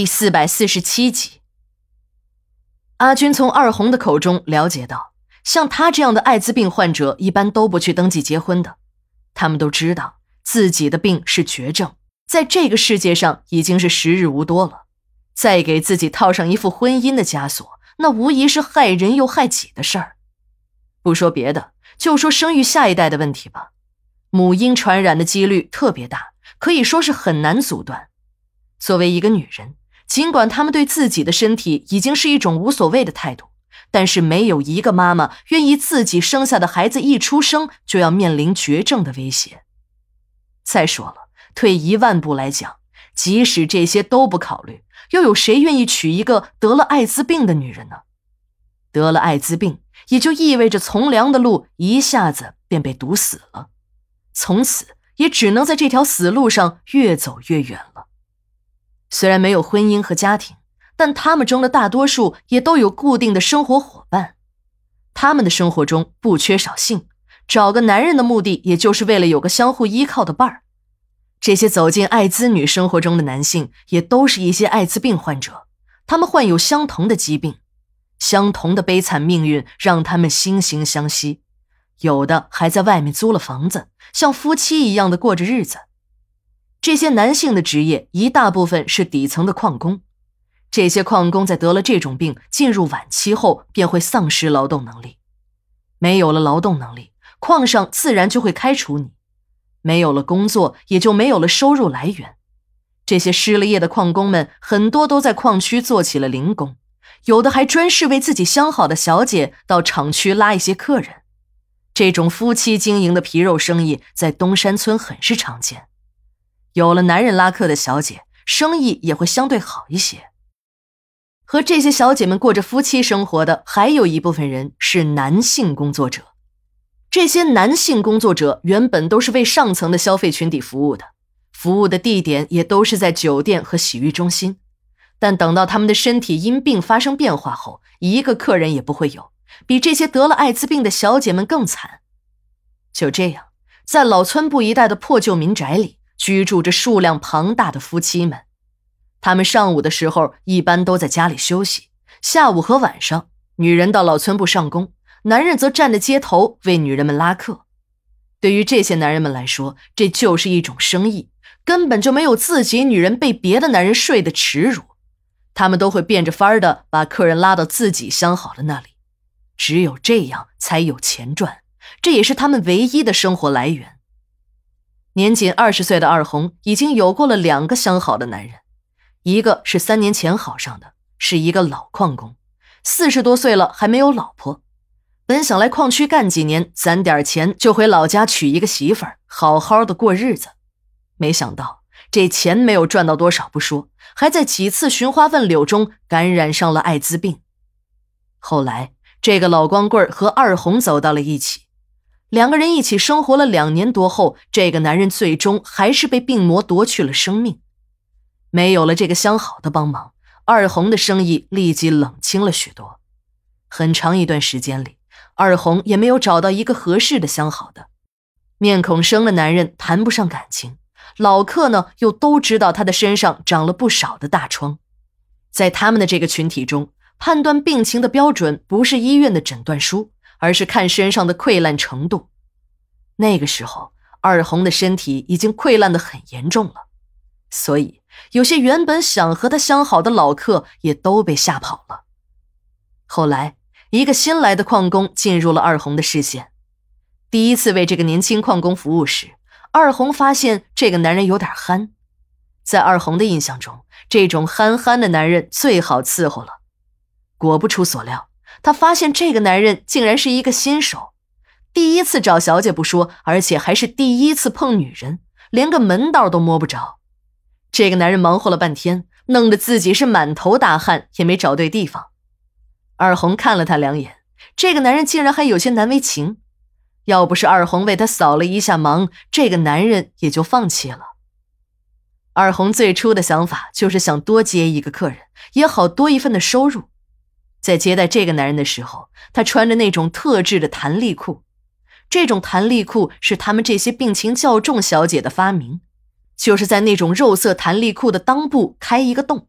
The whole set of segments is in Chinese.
第四百四十七集，阿军从二红的口中了解到，像他这样的艾滋病患者一般都不去登记结婚的。他们都知道自己的病是绝症，在这个世界上已经是时日无多了，再给自己套上一副婚姻的枷锁，那无疑是害人又害己的事儿。不说别的，就说生育下一代的问题吧，母婴传染的几率特别大，可以说是很难阻断。作为一个女人，尽管他们对自己的身体已经是一种无所谓的态度，但是没有一个妈妈愿意自己生下的孩子一出生就要面临绝症的威胁。再说了，退一万步来讲，即使这些都不考虑，又有谁愿意娶一个得了艾滋病的女人呢？得了艾滋病，也就意味着从良的路一下子便被堵死了，从此也只能在这条死路上越走越远了。虽然没有婚姻和家庭，但他们中的大多数也都有固定的生活伙伴。他们的生活中不缺少性，找个男人的目的也就是为了有个相互依靠的伴儿。这些走进艾滋女生活中的男性，也都是一些艾滋病患者。他们患有相同的疾病，相同的悲惨命运让他们惺惺相惜。有的还在外面租了房子，像夫妻一样的过着日子。这些男性的职业一大部分是底层的矿工，这些矿工在得了这种病进入晚期后便会丧失劳动能力，没有了劳动能力，矿上自然就会开除你，没有了工作也就没有了收入来源。这些失了业的矿工们很多都在矿区做起了零工，有的还专是为自己相好的小姐到厂区拉一些客人。这种夫妻经营的皮肉生意在东山村很是常见。有了男人拉客的小姐，生意也会相对好一些。和这些小姐们过着夫妻生活的，还有一部分人是男性工作者。这些男性工作者原本都是为上层的消费群体服务的，服务的地点也都是在酒店和洗浴中心。但等到他们的身体因病发生变化后，一个客人也不会有，比这些得了艾滋病的小姐们更惨。就这样，在老村部一带的破旧民宅里。居住着数量庞大的夫妻们，他们上午的时候一般都在家里休息，下午和晚上，女人到老村部上工，男人则站在街头为女人们拉客。对于这些男人们来说，这就是一种生意，根本就没有自己女人被别的男人睡的耻辱。他们都会变着法儿的把客人拉到自己相好的那里，只有这样才有钱赚，这也是他们唯一的生活来源。年仅二十岁的二红已经有过了两个相好的男人，一个是三年前好上的，是一个老矿工，四十多岁了还没有老婆。本想来矿区干几年，攒点钱就回老家娶一个媳妇儿，好好的过日子。没想到这钱没有赚到多少不说，还在几次寻花问柳中感染上了艾滋病。后来这个老光棍和二红走到了一起。两个人一起生活了两年多后，这个男人最终还是被病魔夺去了生命。没有了这个相好的帮忙，二红的生意立即冷清了许多。很长一段时间里，二红也没有找到一个合适的相好的。面孔生的男人谈不上感情，老客呢又都知道他的身上长了不少的大疮。在他们的这个群体中，判断病情的标准不是医院的诊断书。而是看身上的溃烂程度。那个时候，二红的身体已经溃烂的很严重了，所以有些原本想和他相好的老客也都被吓跑了。后来，一个新来的矿工进入了二红的视线。第一次为这个年轻矿工服务时，二红发现这个男人有点憨。在二红的印象中，这种憨憨的男人最好伺候了。果不出所料。他发现这个男人竟然是一个新手，第一次找小姐不说，而且还是第一次碰女人，连个门道都摸不着。这个男人忙活了半天，弄得自己是满头大汗，也没找对地方。二红看了他两眼，这个男人竟然还有些难为情。要不是二红为他扫了一下忙，这个男人也就放弃了。二红最初的想法就是想多接一个客人，也好多一份的收入。在接待这个男人的时候，他穿着那种特制的弹力裤。这种弹力裤是他们这些病情较重小姐的发明，就是在那种肉色弹力裤的裆部开一个洞，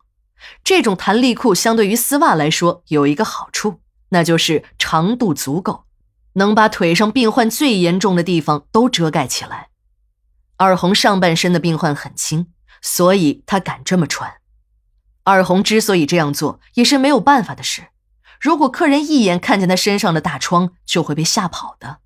这种弹力裤相对于丝袜来说有一个好处，那就是长度足够，能把腿上病患最严重的地方都遮盖起来。二红上半身的病患很轻，所以他敢这么穿。二红之所以这样做，也是没有办法的事。如果客人一眼看见他身上的大疮，就会被吓跑的。